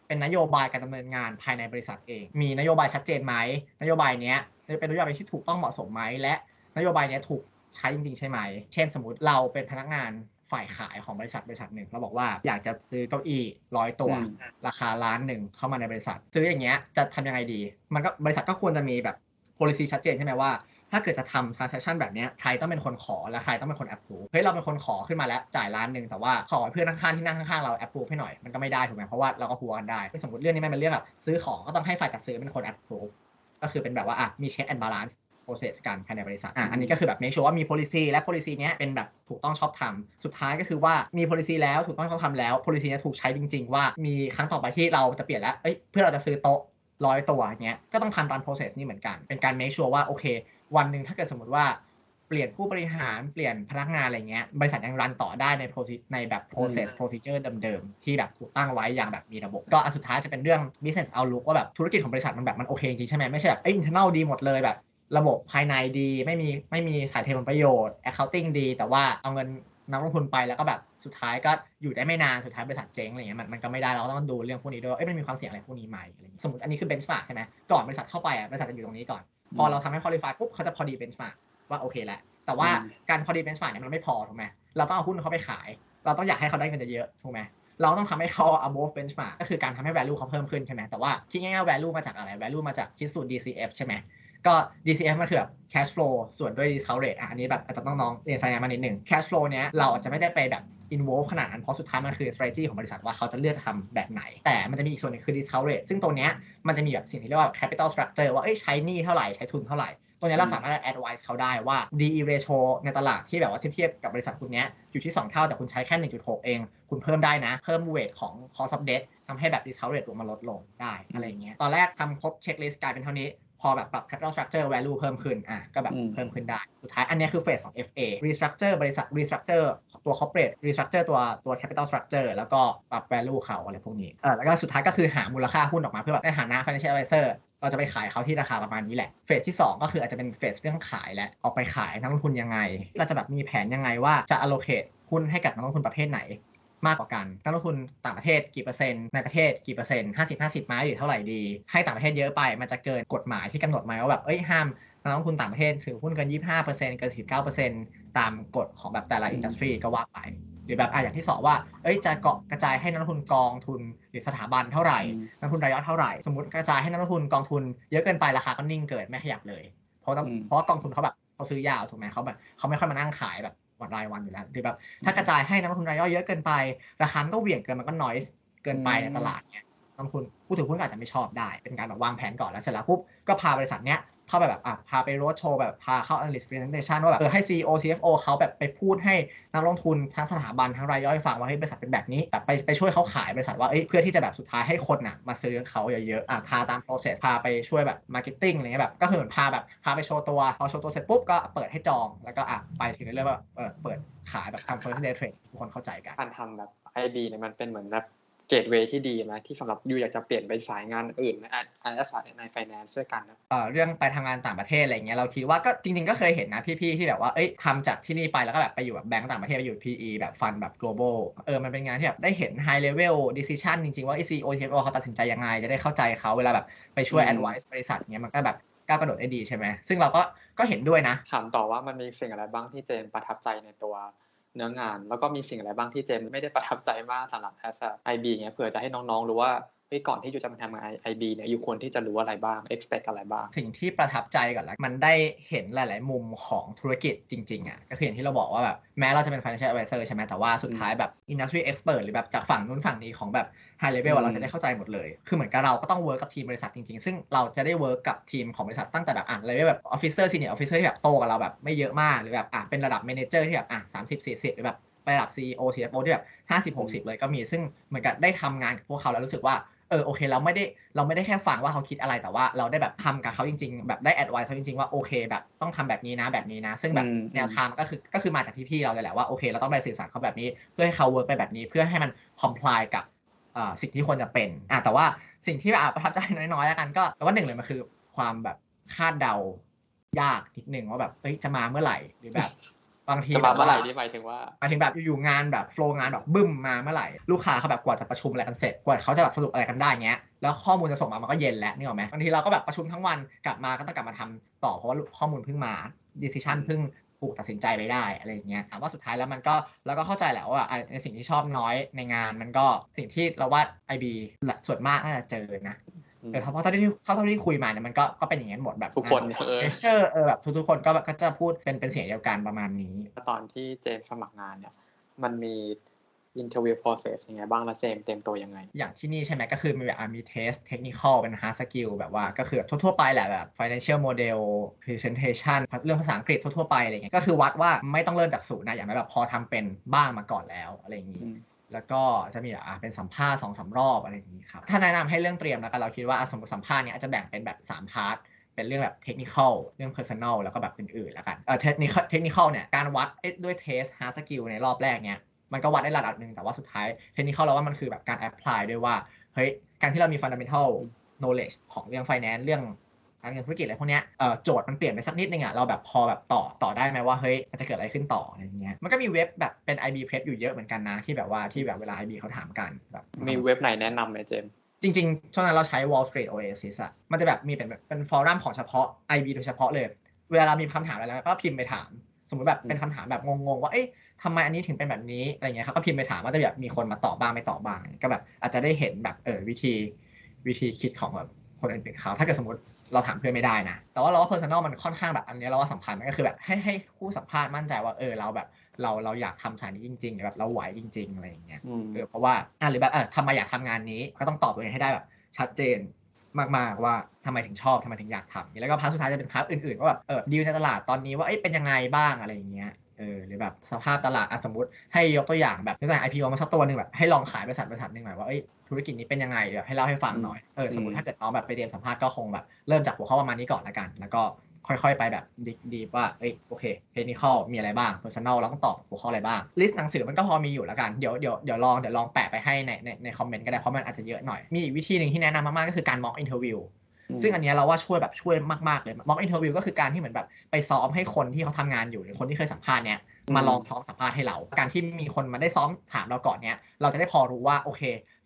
เป็นนโยบายการดำเนินงานภายในบริษัทเอง มีนโยบายชัดเจนไหมนโยบายเนี้ยเป็นนโยบายที่ถูกต้องเหมาะสมไหมและนโยบายเนี้ยถูก ใช้จริงๆใช่ไหม เช่นสมมติเราเป็นพนักงานฝ่ายขายของบริษัทบริษัทหนึ่งเราบอกว่าอยากจะซื้อเก้าอี้ร้อยตัวอืมราคาล้านหนึ่งเข้ามาในบริษัท ซื้ออย่างเงี้ยจะทำยังไงดี มันก็บริษัทก็ควรจะมีแบบ policy ชัดเจนใช่ไหมว่าถ้าเกิดจะทำ transaction แบบเนี้ยใครต้องเป็นคนขอ และใครต้องเป็นคน approve เฮ้ย เราเป็นคนขอขึ้นมาแล้ว จ่ายล้านหนึ่งแต่ว่าขอให้เพื่อนข้างๆที่นั่งข้างๆเรา approve ให้หน่อย มันก็ไม่ได้ถูกไหมเพราะว่าเราก็หัวกันได้ สมมติเรื่องนี้มันเป็นเรื่องแบบซื้อของก็ต้องให้ฝ่ายจัดซื้อเป็นคน approve ก็คือเป็นแบบว่าอะมี check and balance process กันภายในบริษัทอะอันนี้ก็คือแบบ make sure ว่ามี policy และ policy เนี้ยเป็นแบบถูกต้องชอบธรรมสุดท้ายก็คือว่ามี policy แล้วถูกต้องชอบธรรมแล้ว policy เนี้ยถูกใช้จริง ๆ ว่ามีครั้งต่อไปที่เราจะเปลี่ยนแล้วเอ้ยเพื่อเราจะซื้อโต๊ะร้อยตัวอย่างเงี้ยก็ต้องทำตาม process นี้เหมือนกัน เป็นการ make sure ว่าโอเค วันหนึ่งถ้าเกิดสมมติว่าเปลี่ยนผู้บริหารเปลี่ยนพนักงานอะไรเงี้ยบริษัทยังรันต่อได้ใน process ในแบบ process procedure เดิมๆ ที่แบบถูกตั้งไว้อย่างแบบมีระบบ ก็อันสุดท้ายจะเป็นเรื่อง business outlook ว่าแบบธุรกิจของบริษัทมันแบบมันโอเคจริงๆใช่ไหมไม่ใช่แบบเอ้ย internal ดีหมดเลยแบบ ระบบภายในดี ไม่มีไม่มีถ่ายเทผลประโยชน์ accounting ดี แต่ว่าเอาเงินนักลงทุนไปแล้วก็แบบสุดท้ายก็อยู่ได้ไม่นานสุดท้ายบริษัทเจ๊งอะไรเงี้ยมันมันก็ไม่ได้เราก็ต้องดูเรื่องพวกนี้ด้วยว่าเอ้ยมันมีความเสี่ยงอะไรพวกนี้ไหมอะไรเงี้ยสมมติอันนี้คือ benchmark ใช่ไหมก่อนบริษัทเข้าไปอะบริษัทจะอยู่ตรงนี้ก่อน พอเราทำให้ qualify ปุ๊บเขาจะพอดี benchmark ว่าโอเคแหละแต่ว่าอืมการพอดี benchmark เนี่ยมันไม่พอถูกไหมเราต้องเอาหุ้นเขาไปขาย เราต้องอยากให้เขาได้เงินเยอะๆถูกไหมเราต้องทำให้เขา above benchmark ก็คือการทำให้ value เขาเพิ่มขึ้นใช่ไหมแต่ว่าที่ง่ายๆ value มาจากอะไร value มาจากคิดสูตร DCF ใช่ไหม ก็ DCF มันคือแบบ cash flow ส่วนด้วย discount rate อะอันนี้แบบอาจจะต้องน้องเรียนไฟแนนมานิดหนึ่ง cash flow เนี้ยเราอาจจะไม่ได้ไปแบบ involve ขนาดนั้นเพราะสุดท้ายมันคือ strategy ของบริษัทว่าเขาจะเลือกทำแบบไหน แต่มันจะมีอีกส่วนหนึงคือ discount rate ซึ่งตัวเนี้ยมันจะมีแบบสิ่งที่เรียกว่า capital structure ว่าเอ้ยใช้หนี้เท่าไหร่ใช้ทุนเท่าไหร่ตัวเนี้ยเราสามารถ advise เขาได้ว่า DE ratio ในตลาดที่แบบว่าเทียบกับบริษัทคุณเนี้ยอยู่ที่ 2 เท่า แต่คุณใช้แค่ 1.6 เอง คุณเพิ่มได้นะ เพิ่ม weight ของ cost of debt ทำให้แบบ discount rate ลงมาลดลงได้อะไรอย่างเงี้ย ตอนแรกทำครบ checklist กลายเป็นเท่านี้ พอแบบปรับ capital structure value เพิ่มขึ้นอะก็แบบอืมเพิ่มขึ้นได้ สุดท้ายอันเนี้ยคือเฟสของ FA restructure บริษัท restructure ตัว corporate restructure ตัวตัว capital structure แล้วก็ปรับ value เขาอะไรพวกนี้เออแล้วก็สุดท้ายก็คือหามูลค่าหุ้นออกมาเพื่อแบบในฐานะ financial advisor เราจะไปขายเขาที่ราคาประมาณนี้แหละ เฟสที่ 2 ก็คืออาจจะเป็นเฟสเรื่องขายแหละออกไปขายนักลงทุนยังไง เราจะแบบมีแผนยังไงว่าจะ allocate หุ้นให้กับนักลงทุนประเภทไหน มากกว่ากันนักลงทุนต่างประเทศกี่เปอร์เซ็นต์ในประเทศกี่เปอร์เซ็นต์ห้าสิบห้าสิบไหมหรือเท่าไหร่ดี ให้ต่างประเทศเยอะไปมันจะเกินกฎหมายที่กำหนดไหมว่าแบบเอ้ยห้ามนักลงทุนต่างประเทศถือหุ้นเกินยี่ห้าเปอร์เซ็นต์เกินสิบเก้าเปอร์เซ็นต์ตามกฎของแบบแต่ละอินดัสทรีก็ว่าไปหรือแบบอะอย่างที่สองว่า เอ้ย จะเกาะกระจายให้นักลงทุนกองทุนหรือสถาบันเท่าไหร่อืมนักลงทุนรายย่อยเท่าไหร่ สมมติกระจายให้นักลงทุนกองทุนเยอะเกินไปราคาก็นิ่งเกิดไม่ขยับเลย เพราะต้องอืมเพราะว่ากองทุนเขาแบบเขาซื้อยาวถูกไหมเขาแบบเขาไม่ค่อยมานั่งขายแบบ วันรายวันอยู่แล้วหรือแบบถ้ากระจายให้นักลงทุนรายย่อยเยอะเกินไป ราคามันก็เหวี่ยงเกินมันก็นอยส์เกินไปในตลาดเนี่ยนักลงทุนผู้ถือหุ้นก็อาจจะไม่ชอบได้ เป็นการแบบวางแผนก่อนแล้วเสร็จแล้วปุ๊บก็พาบริษัทเนี้ย เข้าไปแบบอะพาไปโรดโชว์แบบพาเข้า analyst presentation ว่าแบบเออให้ CEO CFO เขาแบบไปพูดให้นักลงทุนทั้งสถาบันทั้งรายย่อยฟังว่าเฮ้ยบริษัทเป็นแบบนี้แบบไปไปช่วยเขาขายบริษัทว่าเอ้ยเพื่อที่จะแบบสุดท้ายให้คนน่ะมาซื้อเขาเยอะๆอะพาตาม process พาไปช่วยแบบ marketing อะไรเงี้ยแบบก็คือเหมือนพาแบบพาไปโชว์ตัวพอโชว์ตัวเสร็จปุ๊บก็เปิดให้จองแล้วก็อะไปถึงเรื่อยๆว่าเออเปิดขายแบบทำ first day trade ทุกคนเข้าใจกันการทำแบบ I B เนี่ยมันเป็นเหมือนแบบ gateway ที่ดีนะที่สำหรับ you อยากจะเปลี่ยนไปสายงานอื่นในอาอาสายในไฟแนนซ์ด้วยกันนะเอ่อเรื่องไปทำงานต่างประเทศอะไรเงี้ยเราคิดว่าก็จริง ๆ ก็เคยเห็นนะพี่ๆที่แบบว่าเอ้ยทำจากที่นี่ไปแล้วก็แบบไปอยู่แบบแบงก์ต่างประเทศไปอยู่ PE แบบ fund แบบ global เออมันเป็นงานที่แบบได้เห็น high level decision จริง ๆ ว่า CEO CFO เขาตัดสินใจยังไง จะได้เข้าใจเขาเวลาแบบไปช่วยอืม advice บริษัทเงี้ยมันก็แบบก้าวกระโดดได้ดีใช่ไหมซึ่งเราก็ก็เห็นด้วยนะถามต่อว่ามันมีสิ่งอะไรบ้างที่เจมส์ประทับใจในตัว เนื้องาน แล้วก็มีสิ่งอะไรบ้างที่เจมส์ไม่ได้ประทับใจมากสำหรับแอสไอบีเงี้ยเผื่อจะให้น้องๆรู้ว่า ก่อนที่อยู่จะมาทำงานไอบีเนี่ยอยู่ควรที่จะรู้อะไรบ้าง expect อะไรบ้าง สิ่งที่ประทับใจก่อนละมันได้เห็นหลาย ๆ มุมของธุรกิจจริง ๆ อะ ก็คืออย่างที่เราบอกว่าแบบแม้เราจะเป็น financial advisor ใช่ไหมแต่ว่าสุดท้ายแบบ industry expert หรือแบบจากฝั่งนู้นฝั่งนี้ของแบบ high level อือะมเราจะได้เข้าใจหมดเลย คือเหมือนกับเราก็ต้อง work กับทีมบริษัทจริง ๆ ซึ่งเราจะได้ work กับทีมของบริษัทตั้งแต่แบบอะ level แบบ officer senior officer ที่แบบโตกับเราแบบไม่เยอะมากหรือแบบอะเป็นระดับ manager ที่แบบอะสามสิบสี่สิบหรือแบบไประดับ CEO CFO ที่แบบห้าสิบหกสิบเลยก็มี ซึ่งเหมือนกับได้ทำงานกับพวกเขาแล้วรู้สึกว่า เออโอเคเราไม่ได้เราไม่ได้แค่ฟังว่าเขาคิดอะไรแต่ว่าเราได้แบบทำกับเขาจริง ๆ แบบได้แอดไวเขาจริงๆว่าโอเค แบบต้องทำแบบนี้นะแบบนี้นะ ซึ่งแบบอืมแนวทางก็คือก็คือมาจากพี่ๆเราเลยแหละว่าโอเคเราต้องไปสื่อสารเขาแบบนี้ เพื่อให้เขา work ไปแบบนี้เพื่อให้มัน comply กับเอ่อสิ่งที่ควรจะเป็นอะแต่ว่าสิ่งที่แบบประทับใจน้อยๆแล้วกันก็แต่ว่าหนึ่งเลยมันคือความแบบคาดเดายากนิดนึงว่าแบบเอ้ยจะมาเมื่อไหร่หรือแบบ บางทีจะมาแบบเมื่อไหร่ว่านี่หมายถึงว่าหมายถึงแบบอยู่ๆงานแบบ flow งานแบบบึ้มมาเมื่อไหร่ลูกค้าเขาแบบกว่าจะประชุมอะไรกันเสร็จกว่าเขาจะแบบสรุปอะไรกันได้เงี้ยแล้วข้อมูลจะส่งมามันก็เย็นแล้วนึกออกไหมบางทีเราก็แบบประชุมทั้งวันกลับมาก็ต้องกลับมาทำต่อเพราะว่าข้อมูลเพิ่งมา decision เพิ่งถูกตัดสินใจไปได้อะไรอย่างเงี้ยถามว่าสุดท้ายแล้วมันก็เราก็เข้าใจแหละว่าอะในสิ่งที่ชอบน้อยในงานมันก็สิ่งที่เราว่า IB ส่วนมากน่าจะเจอนะ เออเพราะเท่าที่เท่าที่คุยมาเนี่ยมันก็ก็เป็นอย่างนั้นหมดแบบทุกคนเออ for sure เออแบบทุกๆคนก็แบบก็จะพูดเป็นเป็นเสียงเดียวกันประมาณนี้ ตอนที่เจมส์สมัครงานเนี่ยมันมี interview process ยังไงบ้างแล้วเจมส์เตรียมตัวยังไง อย่างที่นี่ใช่ไหมก็คือมีแบบอะมี test technical เป็น hard skill แบบว่าก็คือแบบทั่วๆไปแหละแบบ financial model presentation เรื่องภาษาอังกฤษทั่วๆไปอะไรเงี้ยก็คือวัดว่าไม่ต้องเริ่มจากศูนย์นะอย่างไรแบบพอทำเป็นบ้างมาก่อนแล้วอะไรอย่างนี้ แล้วก็จะมีอะเป็นสัมภาษณ์สองสามรอบอะไรอย่างนี้ครับ ถ้าแนะนำให้เรื่องเตรียมแล้วกันเราคิดว่าสมมติสัมภาษณ์เนี้ยอาจจะแบ่งเป็นแบบ3 part เป็นเรื่องแบบ technical เรื่อง personal แล้วก็แบบอื่นๆแล้วกันเออเทคนิค technical เนี่ยการวัดด้วยเทส hard skill ในรอบแรกเนี่ยมันก็วัดได้ระดับหนึ่งแต่ว่าสุดท้าย technical เราว่ามันคือแบบการ apply ด้วยว่าเฮ้ยการที่เรามี fundamental knowledge ของเรื่อง finance เรื่อง การเงินธุรกิจอะไรพวกเนี้ยเออโจทย์มันเปลี่ยนไปสักนิดนึงอะเราแบบพอแบบต่อต่อได้ไหมว่าเฮ้ยมันจะเกิดอะไรขึ้นต่ออะไรอย่างเงี้ยมันก็มีเว็บแบบเป็น IB prep อยู่เยอะเหมือนกันนะที่แบบว่าที่แบบเวลา IB เขาถามกันแบบมีเว็บไหนแนะนำไหมเจมส์จริงๆ ช่วงนั้นเราใช้ Wall Street Oasis อะมันจะแบบมีเป็นแบบเป็นฟอรัมของเฉพาะ IB โดยเฉพาะเลย เวลาเรามีคำถามอะไรแล้วก็พิมพ์ไปถาม สมมติแบบเป็นคำถามแบบงงๆ ว่า เอ๊ะทำไมอันนี้ถึงเป็นแบบนี้ อะไรเงี้ยเขาก็พิมพ์ไปถามว่าจะแบบมีคนมาตอบบ้างไม่ตอบบ้าง ก็แบบอาจจะได้เห็นแบบเออวิธีวิธีคิดของแบบคนอื่นๆเขา ถ้าเกิดสมมติ เราถามเพื่อนไม่ได้นะ แต่ว่าเราว่า personal มันค่อนข้างแบบอันนี้เราว่าสำคัญมันก็คือแบบให้ให้ผู้สัมภาษณ์มั่นใจว่าเออเราแบบเราเราอยากทำสายนี้จริงๆหรือแบบเราไหวจริง ๆ อะไรอย่างเงี้ยอืมเออเพราะว่าอะหรือแบบเออทำไมอยากทำงานนี้ก็ต้องตอบตัวเองให้ได้แบบชัดเจนมากๆว่าทำไมถึงชอบทำไมถึงอยากทำแล้วก็ part สุดท้ายจะเป็น part อื่นๆว่าแบบเออดีลในตลาดตอนนี้ว่าเอ้ยเป็นยังไงบ้างอะไรอย่างเงี้ยเออหรือแบบสภาพตลาดอะสมมติให้ยกตัวอย่างแบบยกตัวอย่าง IPO มาสักตัวหนึ่งแบบให้ลองขายบริษัทบริษัทหนึ่งหน่อยว่าเอ้ยธุรกิจนี้เป็นยังไงเดี๋ยวให้เล่าให้ฟังหน่อยเออสมมติอืมถ้าเกิดน้องแบบไปเตรียมสัมภาษณ์ก็คงแบบเริ่มจากหัวข้อประมาณนี้ก่อนละกัน แล้วก็ค่อยๆ ไปแบบดีๆว่าเอ้ยโอเคเทคนิคอลมีอะไรบ้าง personal เราต้องตอบหัวข้ออะไรบ้างลิสต์หนังสือมันก็พอมีอยู่แล้วกันเดี๋ยวเดี๋ยวเดี๋ยวลองเดี๋ยวลองแปะไปให้ในในในคอมเมนต์ก็ได้เพราะมันอาจจะเยอะหน่อยมีอีกวิธีหนึ่งที่แนะนำมากๆก็คือการ mock interview ซึ่งอันเนี้ยเราว่าช่วยแบบช่วยมากๆเลย mock interview ก็คือการที่เหมือนแบบไปซ้อมให้คนที่เขาทำงานอยู่หรือคนที่เคยสัมภาษณ์เนี้ยมาลองซ้อมสัมภาษณ์ให้เรา การที่มีคนมาได้ซ้อมถามเราก่อนเนี้ยเราจะได้พอรู้ว่าโอเค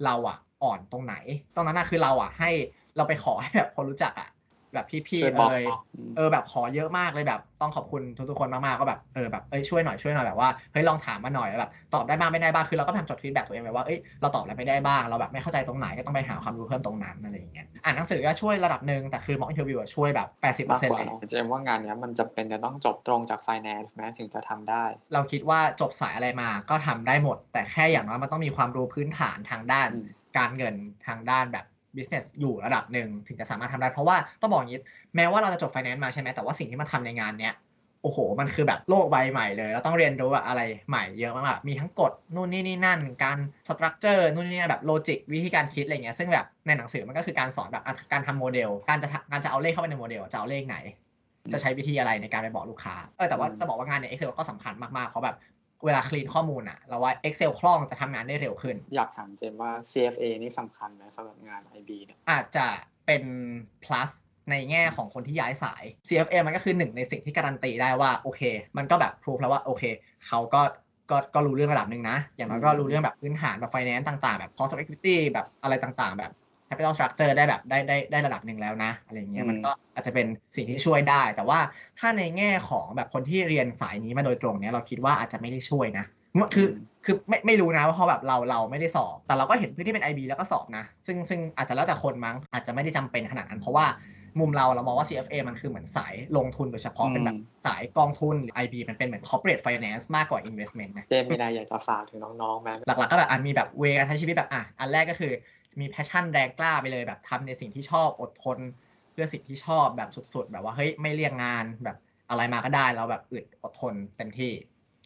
เราอะอ่อนตรงไหน ตรงนั้นนะคือเราอะให้เราไปขอให้แบบคนรู้จักอะ แบบพี่ช่วยๆบอกเอ่ยมเออแบบขอเยอะมากเลยแบบ ต้องขอบคุณทุกๆคนมากๆก็แบบเออแบบเอ้ยช่วยหน่อยช่วยหน่อยแบบว่าเฮ้ยลองถามมาหน่อยแบบตอบได้บ้างไม่ได้บ้างคือเราก็พยายามจด feedback ตัวเองไว้ว่าเอ้ยเราตอบอะไรไม่ได้บ้างเราแบบไม่เข้าใจตรงไหนก็ต้องไปหาความรู้เพิ่มตรงนั้นอะไรอย่างเงี้ยอ่านหนังสือก็ช่วยระดับหนึ่งแต่คือ mock interview ช่วยแบบ80%มากกว่าเลยเนอะเจมส์ว่างานเนี้ยมันจำเป็นจะต้องจบตรงจาก finance ไหมถึงจะทำได้ เราคิดว่าจบสายอะไรมาก็ทำได้หมด แต่แค่อย่างน้อยมันต้องมีความรู้พื้นฐานทางด้านอืมการเงินทางด้านแบบ business อยู่ระดับหนึ่งถึงจะสามารถทำได้ เพราะว่าต้องบอกอย่างนี้แม้ว่าเราจะจบ finance มาใช่ไหมแต่ว่าสิ่งที่มาทำในงานเนี้ยโอ้โห มันคือแบบโลกใบใหม่เลย เราต้องเรียนรู้แบบอะไรใหม่เยอะมากๆมีทั้งกฎนู่นนี่นี่นั่น การ structure นู่นนี่นั่นแบบ logic วิธีการคิดอะไรเงี้ย ซึ่งแบบในหนังสือมันก็คือการสอนแบบอะการทำโมเดล การจะทำการจะเอาเลขเข้าไปในโมเดล จะเอาเลขไหน จะใช้วิธีอะไรในการไปบอกลูกค้า เออ แต่ว่าอืมจะบอกว่างานใน Excel ก็สำคัญมากๆ เพราะแบบ เวลาคลีนข้อมูลอะเราว่า Excel คล่องจะทำงานได้เร็วขึ้น อยากถามเจมส์ว่า CFA นี่สำคัญไหมสำหรับงาน IB เนี่ยอาจจะเป็น plus ในแง่ของคนที่ย้ายสาย CFA มันก็คือหนึ่งในสิ่งที่การันตีได้ว่า โอเค มันก็แบบพรูฟแล้วว่าโอเคเขาก็ก็ก็รู้เรื่องระดับหนึ่งนะ อย่างน้อยก็รู้เรื่องแบบพื้นฐานแบบ finance ต่าง ๆ แบบ cost of equity แบบอะไรต่างๆ แบบ capital structure ได้แบบได้ได้ได้ระดับหนึ่งแล้วนะอะไรเงี้ยอืมมันก็อาจจะเป็นสิ่งที่ช่วยได้ แต่ว่าถ้าในแง่ของแบบคนที่เรียนสายนี้มาโดยตรงเนี้ยเราคิดว่าอาจจะไม่ได้ช่วยนะคือคือไม่ไม่รู้นะว่าเพราะแบบเราเราไม่ได้สอบ แต่เราก็เห็นเพื่อนที่เป็น IB แล้วก็สอบนะ ซึ่งซึ่งอาจจะแล้วแต่คนมั้งอาจจะไม่ได้จำเป็นขนาดนั้น เพราะว่ามุมเราเรามองว่า CFA มันคือเหมือนสายลงทุนโดยเฉพาะเป็นแบบสายกองทุนหรือ IB มันเป็นเหมือน corporate finance มากกว่า investment นะเจมส์มีอะไรอยากจะฝากถึงน้องๆไหมหลักๆก็แบบอะมีแบบ way การใช้ชีวิตแบบอะอันแรกก็คือ มี passion แรงกล้าไปเลยแบบทำในสิ่งที่ชอบอดทน เพื่อสิ่งที่ชอบแบบสุดๆ แบบว่าเฮ้ยไม่เลี่ยงงานแบบอะไรมาก็ได้เราแบบอึดอดทนเต็มที่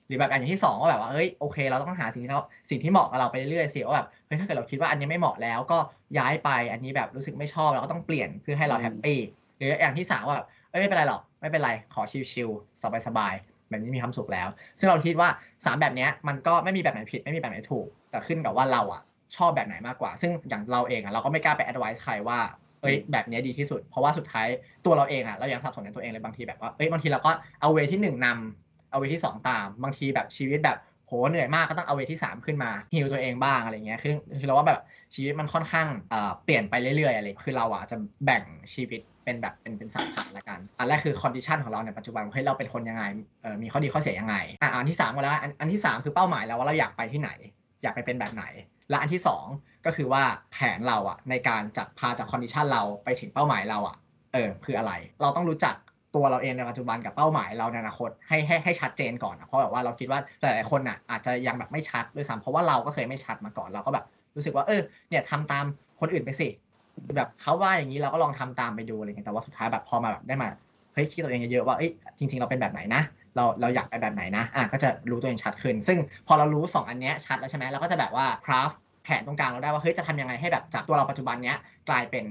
หรือแบบอันอย่างที่สองก็แบบว่าเฮ้ยโอเค เราต้องหาสิ่งที่เราสิ่งที่เหมาะกับเราไปเรื่อยๆสิว่าแบบเฮ้ยถ้าเกิดเราคิดว่าอันนี้ไม่เหมาะแล้วก็ย้ายไปอันนี้แบบรู้สึกไม่ชอบเราก็ต้องเปลี่ยนเพื่อให้เราแฮปปี้หรืออย่างที่สามว่าแบบเอ้ยไม่เป็นไรหรอกไม่เป็นไรขอชิลๆสบายๆแบบนี้มีความสุขแล้ว ซึ่งเราคิดว่าสามแบบเนี้ยมันก็ไม่มีแบบไหนผิดไม่มีแบบไหนถูก แต่ขึ้นกับว่าเราอะ ชอบแบบไหนมากกว่า ซึ่งอย่างเราเองอะเราก็ไม่กล้าไป advice ใครว่าเอ้ยแบบเนี้ยดีที่สุด เพราะว่าสุดท้ายตัวเราเองอะเรายังสับสนในตัวเองเลยบางทีแบบว่าเอ้ยบางทีเราก็เอา way ที่หนึ่งนำเอา way ที่สองตาม บางทีแบบชีวิตแบบโหเหนื่อยมากก็ต้องเอา way ที่สามขึ้นมาฮิวตัวเองบ้างอะไรเงี้ยคือคือเราว่าแบบชีวิตมันค่อนข้างเอ่อเปลี่ยนไปเรื่อยๆอะไรคือเราอะจะแบ่งชีวิตเป็นแบบเป็นเป็นสาม part ละกัน อันแรกคือ condition ของเราในปัจจุบันว่าเฮ้ยเราเป็นคนยังไงเอ่อมีข้อดีข้อเสียยังไงอะอันที่สามก็แล้วอันอันที่สามคือเป้าหมายเราว่าเราอยากไปที่ไหน อยากไปเป็นแบบไหน และอันที่สองก็คือว่าแผนเราอะในการจับพาจาก condition เราไปถึงเป้าหมายเราอะเออคืออะไร เราต้องรู้จักตัวเราเองในปัจจุบันกับเป้าหมายเราในอนาคตให้ให้ให้ชัดเจนก่อนอะเพราะแบบว่าเราคิดว่าหลายๆคนอะอาจจะยังแบบไม่ชัดด้วยซ้ำเพราะว่าเราก็เคยไม่ชัดมาก่อนเราก็แบบรู้สึกว่าเออเนี่ยทำตามคนอื่นไปสิแบบเขาว่าอย่างนี้เราก็ลองทำตามไปดูอะไรเงี้ยแต่ว่าสุดท้ายแบบพอมาแบบได้มาเฮ้ยคิดตัวเองเยอะๆว่าเอ้ยจริง ๆเราเป็นแบบไหนนะ เราเราอยากไปแบบไหนนะอะก็จะรู้ตัวเองชัดขึ้น ซึ่งพอเรารู้ 2 อันเนี้ยชัดแล้วใช่ไหมเราก็จะแบบว่า craft แผนตรงกลางเราได้ว่าเฮ้ยจะทำยังไงให้แบบจากตัวเราปัจจุบันเนี้ยกลายเป็น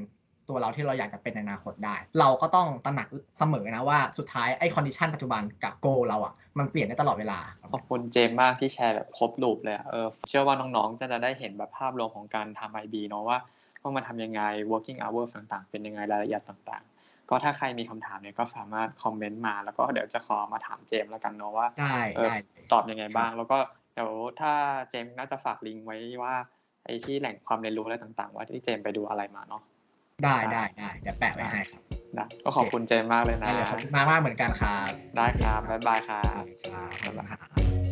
ตัวเราที่เราอยากจะเป็นในอนาคตได้ เราก็ต้องตระหนักเสมอนะว่าสุดท้ายไอ้ condition ปัจจุบันกับ goal เราอะมันเปลี่ยนได้ตลอดเวลา ขอบคุณเจมส์มากที่แชร์แบบครบ loop เลยเออเชื่อว่าน้องๆ จะจะได้เห็นแบบภาพรวมของการทำ IB เนอะว่าว่ามันทำยังไง working hours ต่างๆ เป็นยังไงรายละเอียดต่างๆ ก็ถ้าใครมีคำถามเนี่ยก็สามารถคอมเมนต์มา แล้วก็เดี๋ยวจะขอมาถามเจมส์แล้วกันเนอะว่าได้เออได้ตอบยังไงบ้าง แล้วก็เดี๋ยวถ้าเจมส์น่าจะฝากลิงก์ไว้ว่าไอ้ที่แหล่งความเรียนรู้อะไรต่างๆ ว่าที่เจมส์ไปดูอะไรมาเนาะได้ได้ได้เดี๋ยวแปะไว้ให้ครับได้ก็ขอบคุณเจมส์มากเลยนะได้เลยครับมากมากๆเหมือนกันครับได้ครับบ๊ายบายครัได้บครับขอบคุณครับ